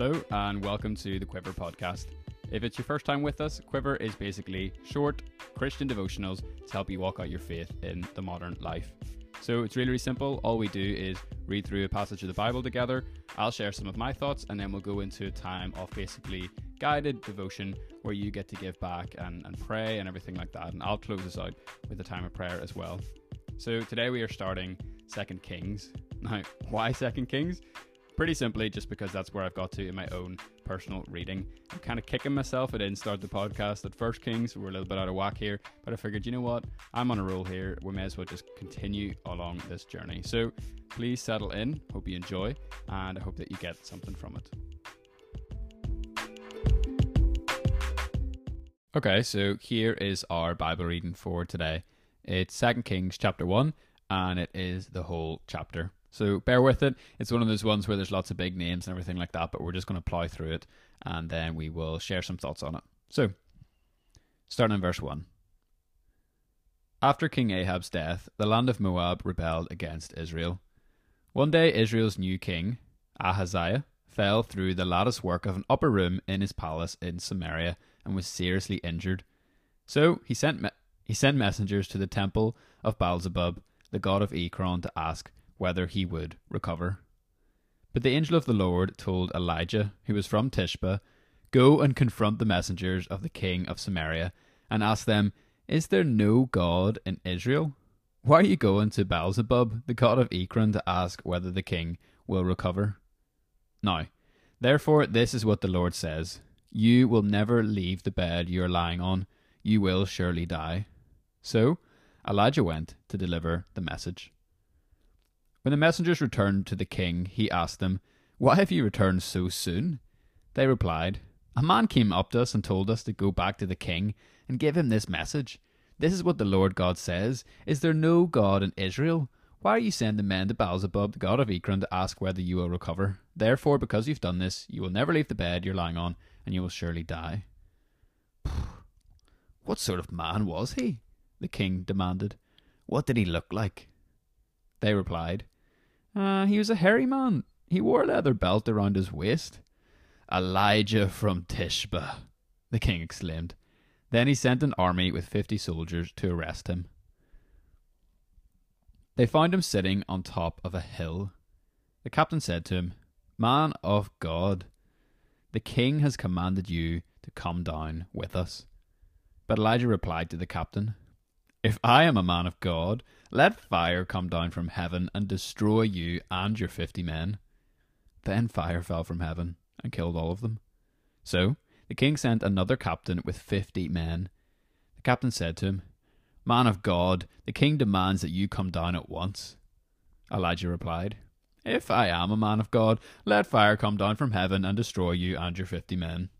Hello, and welcome to the Quiver podcast. If it's your first time with us, Quiver is basically short Christian devotionals to help you walk out your faith in the modern life. So it's really, really simple. All we do is read through a passage of the Bible together. I'll share some of my thoughts, and then we'll go into a time of basically guided devotion where you get to give back and, and pray and everything like that. And I'll close this out with a time of prayer as well. So today we are starting Second Kings. Now, why Second Kings? Pretty simply, just because that's where I've got to in my own personal reading. I'm kind of kicking myself. I didn't start the podcast at First Kings. We're a little bit out of whack here, but I figured, you know what? I'm on a roll here. We may as well just continue along this journey. So please settle in. Hope you enjoy, and I hope that you get something from it. Okay, so here is our Bible reading for today. It's Second Kings chapter 1, and it is the whole chapter. So bear with it. It's one of those ones where there's lots of big names and everything like that, but we're just going to plow through it and then we will share some thoughts on it. So, starting in verse 1. After King Ahab's death, the land of Moab rebelled against Israel. One day, Israel's new king, Ahaziah, fell through the lattice work of an upper room in his palace in Samaria and was seriously injured. So he sent me- he sent messengers to the temple of Baalzebub, the god of Ekron, to ask whether he would recover. But the angel of the Lord told Elijah, who was from Tishbe, Go and confront the messengers of the king of Samaria, and ask them, Is there no God in Israel? Why are you going to Baalzebub, the god of Ekron, to ask whether the king will recover? Now, therefore, this is what the Lord says You will never leave the bed you are lying on, you will surely die. So Elijah went to deliver the message. When the messengers returned to the king, he asked them, Why have you returned so soon? They replied, A man came up to us and told us to go back to the king and give him this message. This is what the Lord God says Is there no God in Israel? Why are you sending men to Baalzebub, the god of Ekron, to ask whether you will recover? Therefore, because you've done this, you will never leave the bed you're lying on, and you will surely die. What sort of man was he? The king demanded. What did he look like? They replied, uh, He was a hairy man. He wore a leather belt around his waist. Elijah from Tishbe, the king exclaimed. Then he sent an army with fifty soldiers to arrest him. They found him sitting on top of a hill. The captain said to him, Man of God, the king has commanded you to come down with us. But Elijah replied to the captain, If I am a man of God, let fire come down from heaven and destroy you and your fifty men. Then fire fell from heaven and killed all of them. So the king sent another captain with fifty men. The captain said to him, Man of God, the king demands that you come down at once. Elijah replied, If I am a man of God, let fire come down from heaven and destroy you and your fifty men.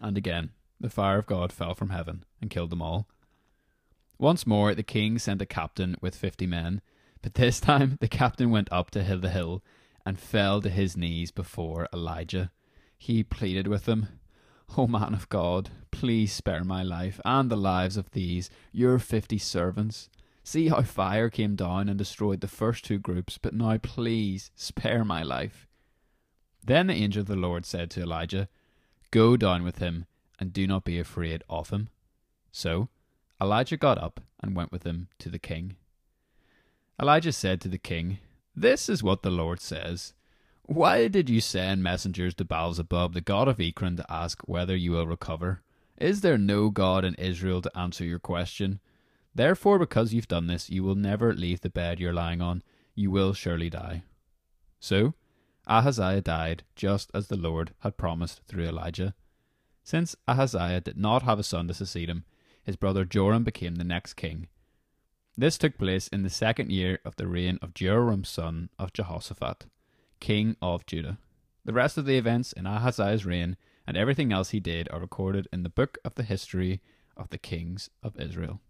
And again, the fire of God fell from heaven and killed them all. Once more, the king sent a captain with fifty men, but this time the captain went up to the hill and fell to his knees before Elijah. He pleaded with him, O man of God, please spare my life and the lives of these, your fifty servants. See how fire came down and destroyed the first two groups, but now please spare my life. Then the angel of the Lord said to Elijah, Go down with him, and do not be afraid of him. So Elijah got up and went with him to the king. Elijah said to the king, This is what the Lord says. Why did you send messengers to Baalzebub, the god of Ekron, to ask whether you will recover? Is there no God in Israel to answer your question? Therefore, because you've done this, you will never leave the bed you're lying on. You will surely die. So Ahaziah died, just as the Lord had promised through Elijah. Since Ahaziah did not have a son to succeed him, his brother Joram became the next king. This took place in the second year of the reign of Joram's son of Jehoshaphat, king of Judah. The rest of the events in Ahaziah's reign and everything else he did are recorded in the book of the history of the kings of Israel.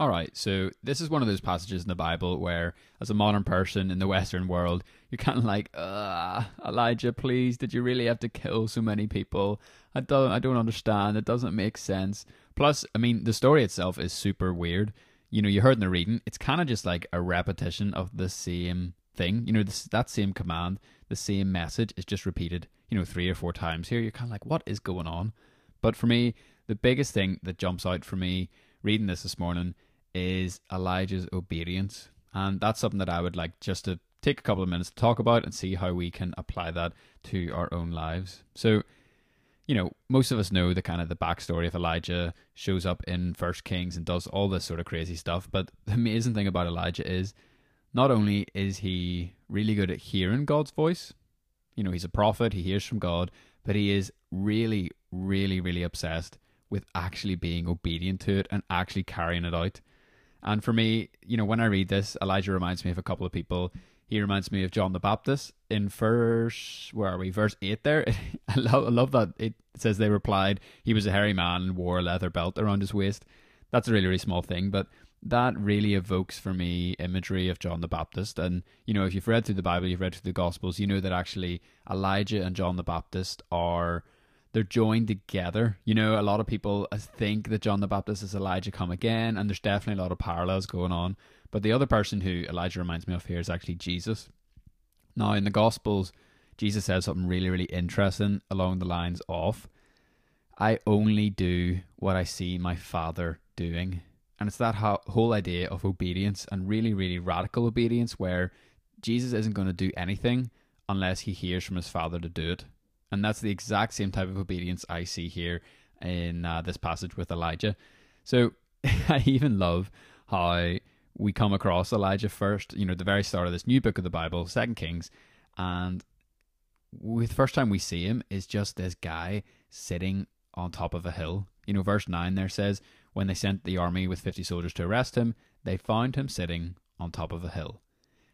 All right, so this is one of those passages in the Bible where, as a modern person in the Western world, you're kind of like, Elijah, please, did you really have to kill so many people? I don't, I don't understand. It doesn't make sense. Plus, I mean, the story itself is super weird. You know, you heard in the reading, it's kind of just like a repetition of the same thing. You know, this, that same command, the same message is just repeated, you know, three or four times here. You're kind of like, what is going on? But for me, the biggest thing that jumps out for me reading this this morning is Elijah's obedience. And that's something that I would like just to take a couple of minutes to talk about and see how we can apply that to our own lives. So, you know, most of us know the kind of the backstory of Elijah shows up in First Kings and does all this sort of crazy stuff. But the amazing thing about Elijah is not only is he really good at hearing God's voice, you know, he's a prophet, he hears from God, but he is really, really, really obsessed with actually being obedient to it and actually carrying it out. And for me, you know, when I read this, Elijah reminds me of a couple of people. He reminds me of John the Baptist in verse, where are we? Verse 8 there. I love, I love that it says they replied, he was a hairy man and wore a leather belt around his waist. That's a really, really small thing, but that really evokes for me imagery of John the Baptist. And, you know, if you've read through the Bible, you've read through the Gospels, you know that actually Elijah and John the Baptist are they're joined together. You know, a lot of people uh, think that John the Baptist is Elijah come again, and there's definitely a lot of parallels going on. But the other person who Elijah reminds me of here is actually Jesus. Now, in the Gospels, Jesus says something really, really interesting along the lines of, I only do what I see my Father doing. And it's that whole idea of obedience and really, really radical obedience where Jesus isn't going to do anything unless he hears from his Father to do it. And that's the exact same type of obedience I see here in uh, this passage with Elijah. So I even love how we come across Elijah first, you know, the very start of this new book of the Bible, Second Kings, and the first time we see him is just this guy sitting on top of a hill. You know, verse 9 there says, When they sent the army with 50 soldiers to arrest him, they found him sitting on top of a hill.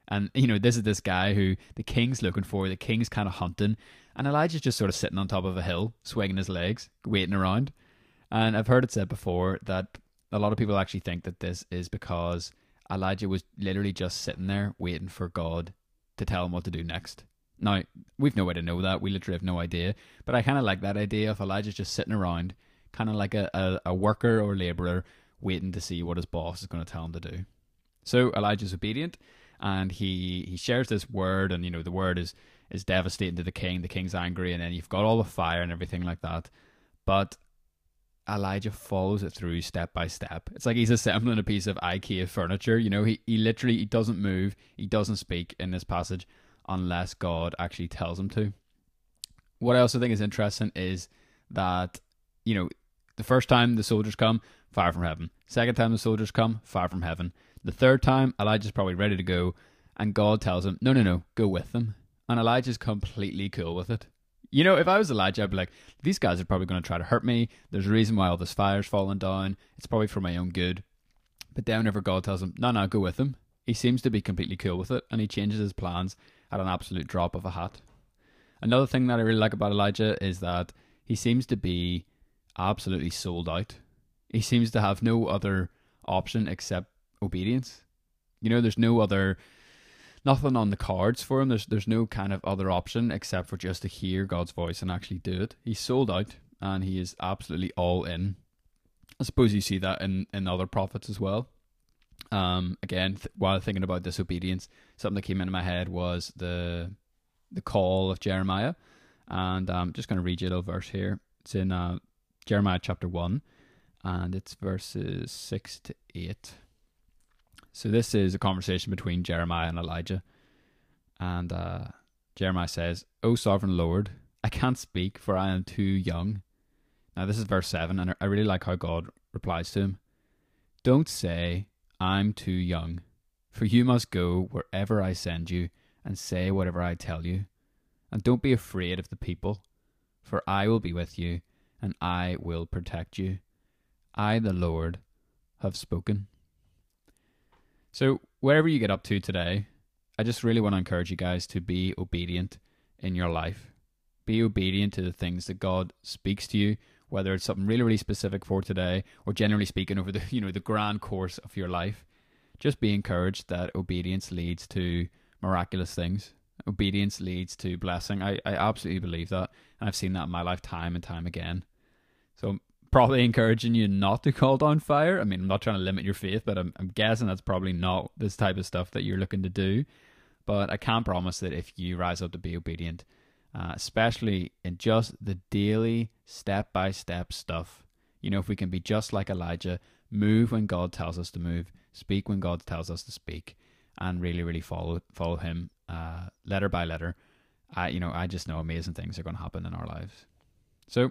And, you know, this is this guy who the king's looking for, the king's kind of hunting, and Elijah's just sort of sitting on top of a hill, swinging his legs, waiting around. And I've heard it said before that a lot of people actually think that this is because Elijah was literally just sitting there waiting for God to tell him what to do next. Now, we've no way to know that. We literally have no idea. But I kind of like that idea of Elijah's just sitting around, kind of like a, a, a worker or laborer waiting to see what his boss is going to tell him to do. So Elijah's obedient and he, he shares this word, and you know, the word is is devastating to the king. The king's angry, and then you've got all the fire and everything like that. But Elijah follows it through step by step. It's like he's assembling a piece of IKEA furniture. You know, he, he literally he doesn't move, he doesn't speak in this passage unless God actually tells him to. What I also think is interesting is that, you know, the first time the soldiers come, fire from heaven. Second time the soldiers come, fire from heaven. The third time, Elijah's probably ready to go, and God tells him, No, no, no, go with them. And Elijah's completely cool with it. You know, if I was Elijah, I'd be like, these guys are probably going to try to hurt me. There's a reason why all this fire's falling down. It's probably for my own good. But then whenever God tells him, no, no, go with him, he seems to be completely cool with it and he changes his plans at an absolute drop of a hat. Another thing that I really like about Elijah is that he seems to be absolutely sold out. He seems to have no other option except obedience. You know, there's no other nothing on the cards for him. There's there's no kind of other option except for just to hear God's voice and actually do it. He's sold out and he is absolutely all in. I suppose you see that in, in other prophets as well. Um, again, th- while thinking about disobedience, something that came into my head was the the call of Jeremiah, and I'm just going to read you a little verse here. It's in uh, Jeremiah chapter one, and it's verses six to eight. So this is a conversation between Jeremiah and Elijah. And uh, Jeremiah says, O sovereign Lord, I can't speak, for I am too young. Now, this is verse 7, and I really like how God replies to him. Don't say, I'm too young, for you must go wherever I send you and say whatever I tell you. And don't be afraid of the people, for I will be with you, and I will protect you. I, the Lord, have spoken. So, wherever you get up to today, I just really want to encourage you guys to be obedient in your life. Be obedient to the things that God speaks to you, whether it's something really, really specific for today, or generally speaking over the you know the grand course of your life. Just be encouraged that obedience leads to miraculous things. Obedience leads to blessing. I, I absolutely believe that. And I've seen that in my life time and time again. So probably encouraging you not to call down fire. I mean, I'm not trying to limit your faith, but I'm, I'm guessing that's probably not this type of stuff that you're looking to do. But I can promise that if you rise up to be obedient, uh, especially in just the daily step by step stuff, you know, if we can be just like Elijah, move when God tells us to move, speak when God tells us to speak, and really, really follow follow Him uh, letter by letter. I, you know, I just know amazing things are going to happen in our lives. So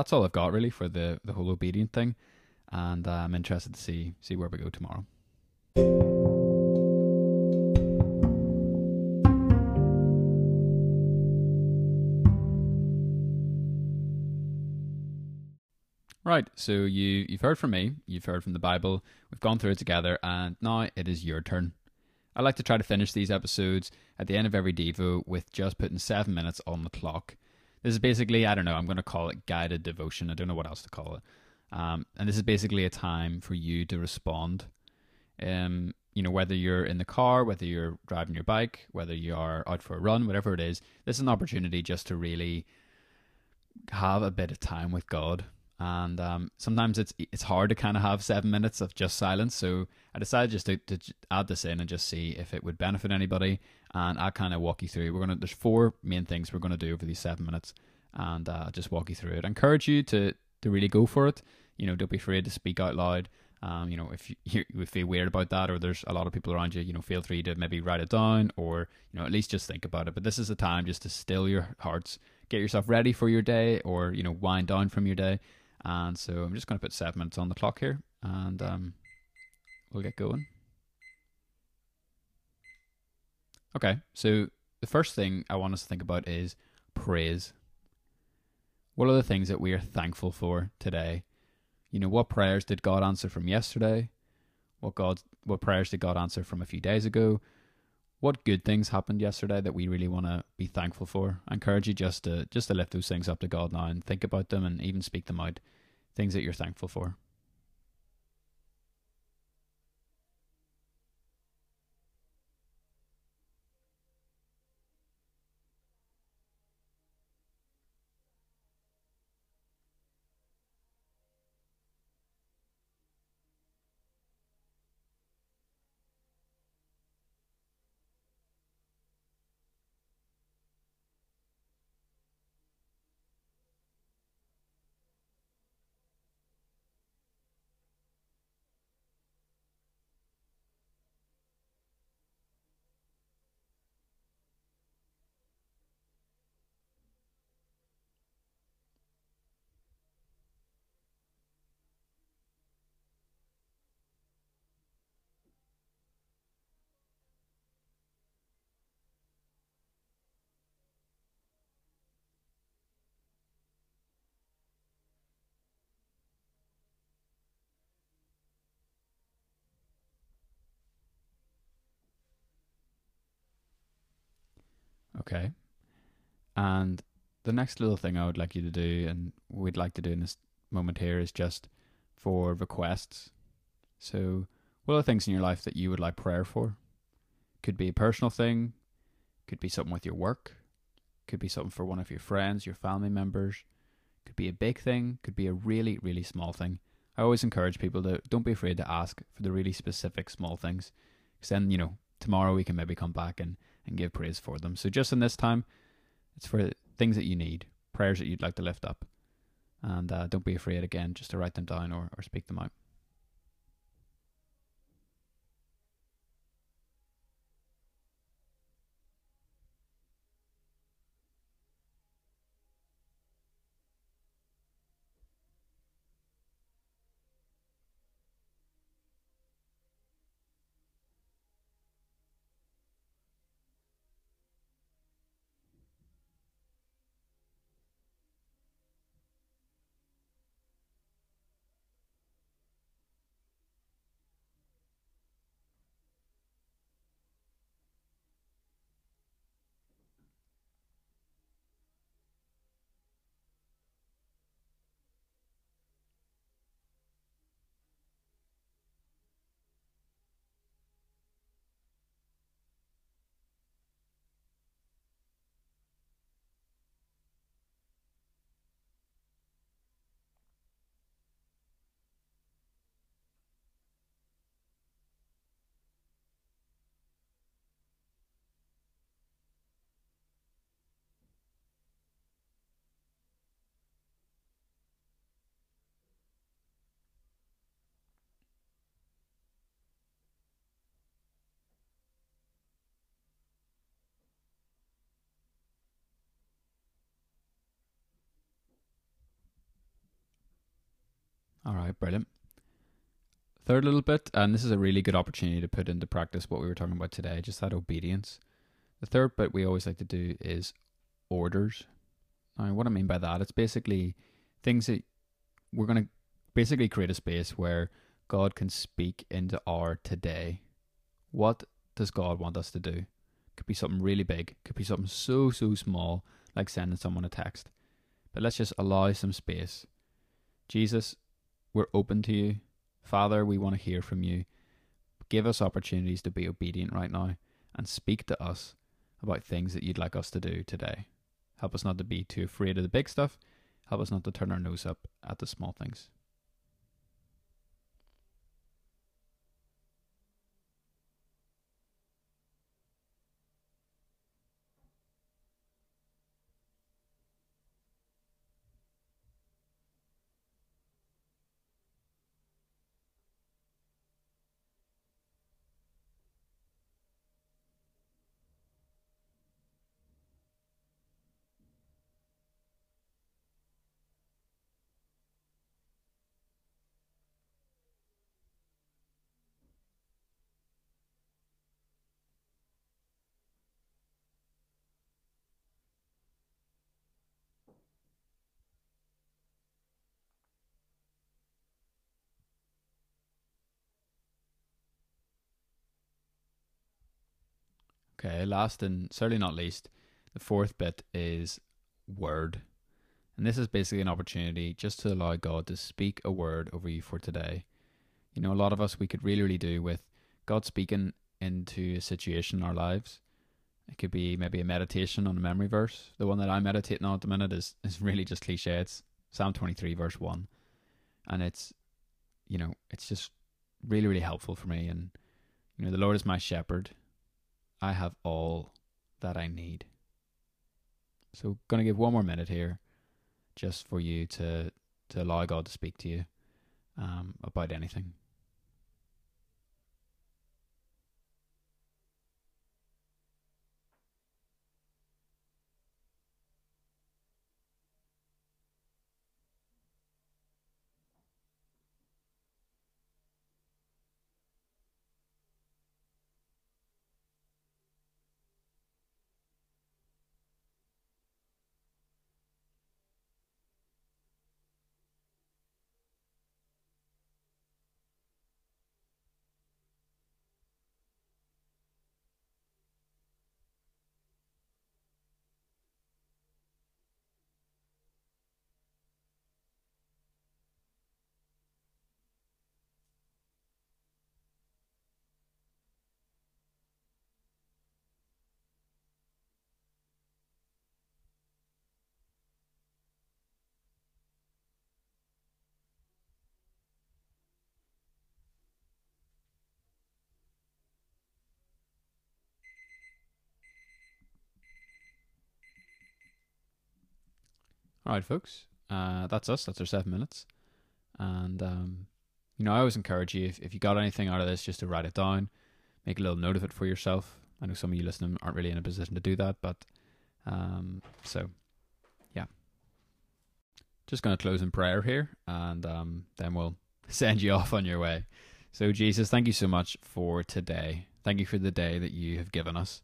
that's all I've got really for the the whole obedient thing, and uh, I'm interested to see see where we go tomorrow. Right, so you you've heard from me, you've heard from the Bible, we've gone through it together, and now it is your turn. I like to try to finish these episodes at the end of every Devo with just putting seven minutes on the clock. This is basically, I don't know, I'm going to call it guided devotion. I don't know what else to call it. Um, and this is basically a time for you to respond. Um, you know, whether you're in the car, whether you're driving your bike, whether you are out for a run, whatever it is, this is an opportunity just to really have a bit of time with God and um, sometimes it's it's hard to kind of have seven minutes of just silence. So I decided just to, to add this in and just see if it would benefit anybody, and I'll kind of walk you through. We're gonna there's four main things we're gonna do over these seven minutes, and uh, just walk you through it. I encourage you to to really go for it. You know, don't be afraid to speak out loud. Um, you know, if you, you feel weird about that, or there's a lot of people around you, you know, feel free to maybe write it down, or you know, at least just think about it. But this is a time just to still your hearts, get yourself ready for your day, or you know, wind down from your day and so I'm just going to put seven minutes on the clock here and um, we'll get going. Okay, so the first thing I want us to think about is praise. What are the things that we are thankful for today? You know, what prayers did God answer from yesterday? What God what prayers did God answer from a few days ago? What good things happened yesterday that we really want to be thankful for? I encourage you just to just to lift those things up to God now and think about them and even speak them out things that you're thankful for. Okay. And the next little thing I would like you to do, and we'd like to do in this moment here, is just for requests. So, what are things in your life that you would like prayer for? Could be a personal thing, could be something with your work, could be something for one of your friends, your family members, could be a big thing, could be a really, really small thing. I always encourage people to don't be afraid to ask for the really specific small things. Because then, you know, tomorrow we can maybe come back and and give praise for them. So just in this time, it's for things that you need, prayers that you'd like to lift up. And uh, don't be afraid again just to write them down or, or speak them out. All right, brilliant. Third little bit, and this is a really good opportunity to put into practice what we were talking about today, just that obedience. The third bit we always like to do is orders. Now, what I mean by that, it's basically things that we're going to basically create a space where God can speak into our today. What does God want us to do? Could be something really big, could be something so, so small, like sending someone a text. But let's just allow some space. Jesus, we're open to you. Father, we want to hear from you. Give us opportunities to be obedient right now and speak to us about things that you'd like us to do today. Help us not to be too afraid of the big stuff. Help us not to turn our nose up at the small things. Okay, last and certainly not least, the fourth bit is word. And this is basically an opportunity just to allow God to speak a word over you for today. You know, a lot of us we could really, really do with God speaking into a situation in our lives. It could be maybe a meditation on a memory verse. The one that I'm meditating on at the minute is, is really just cliche. It's Psalm 23, verse 1. And it's, you know, it's just really, really helpful for me. And, you know, the Lord is my shepherd. I have all that I need. So, going to give one more minute here, just for you to to allow God to speak to you um, about anything. All right, folks. Uh, that's us. That's our seven minutes. And, um, you know, I always encourage you, if, if you got anything out of this, just to write it down, make a little note of it for yourself. I know some of you listening aren't really in a position to do that, but um, so, yeah. Just going to close in prayer here, and um, then we'll send you off on your way. So, Jesus, thank you so much for today. Thank you for the day that you have given us.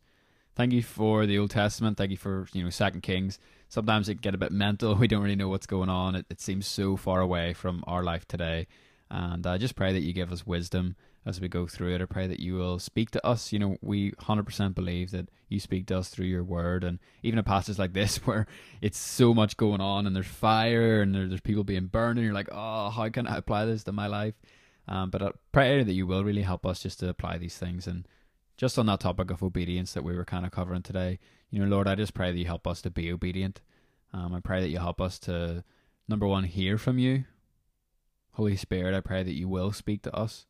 Thank you for the Old Testament. Thank you for you know Second Kings sometimes it can get a bit mental. We don't really know what's going on. It, it seems so far away from our life today. And I just pray that you give us wisdom as we go through it. I pray that you will speak to us. You know, we 100% believe that you speak to us through your word. And even a passage like this where it's so much going on and there's fire and there, there's people being burned, and you're like, oh, how can I apply this to my life? Um, but I pray that you will really help us just to apply these things. And just on that topic of obedience that we were kind of covering today, you know, Lord, I just pray that you help us to be obedient. Um, I pray that you help us to, number one, hear from you. Holy Spirit, I pray that you will speak to us,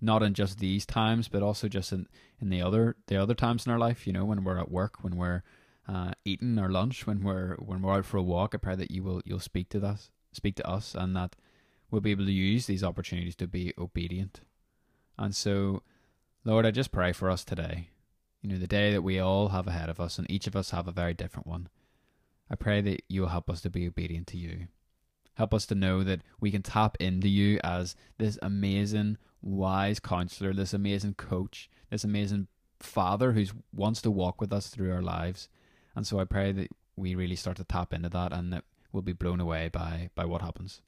not in just these times, but also just in, in the other the other times in our life. You know, when we're at work, when we're uh, eating our lunch, when we're when we're out for a walk. I pray that you will you'll speak to us, speak to us, and that we'll be able to use these opportunities to be obedient. And so, Lord, I just pray for us today you know, the day that we all have ahead of us, and each of us have a very different one. I pray that you will help us to be obedient to you. Help us to know that we can tap into you as this amazing, wise counselor, this amazing coach, this amazing father who wants to walk with us through our lives. And so I pray that we really start to tap into that and that we'll be blown away by, by what happens.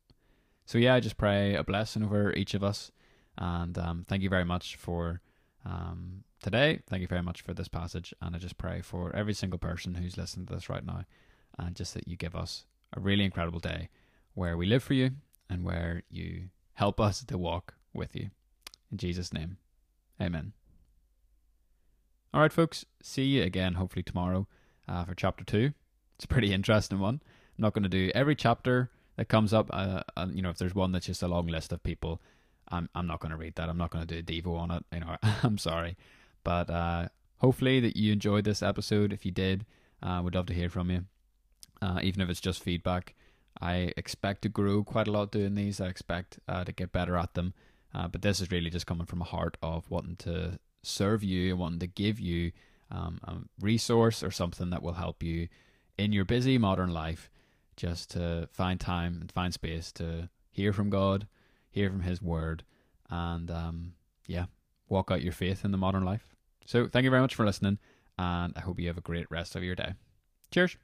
So, yeah, I just pray a blessing over each of us. And um, thank you very much for um, today. Thank you very much for this passage. And I just pray for every single person who's listening to this right now. And just that you give us a really incredible day where we live for you and where you help us to walk with you. In Jesus' name, amen. All right, folks, see you again hopefully tomorrow uh, for chapter two. It's a pretty interesting one. I'm not going to do every chapter that comes up. Uh, and, you know, if there's one that's just a long list of people, I'm I'm not going to read that. I'm not going to do a Devo on it. You know, I'm sorry, but uh, hopefully that you enjoyed this episode. If you did, uh, would love to hear from you, uh, even if it's just feedback. I expect to grow quite a lot doing these. I expect uh, to get better at them. Uh, but this is really just coming from a heart of wanting to serve you and wanting to give you um, a resource or something that will help you in your busy modern life just to find time and find space to hear from God, hear from His Word, and um, yeah, walk out your faith in the modern life. So, thank you very much for listening, and I hope you have a great rest of your day. Cheers.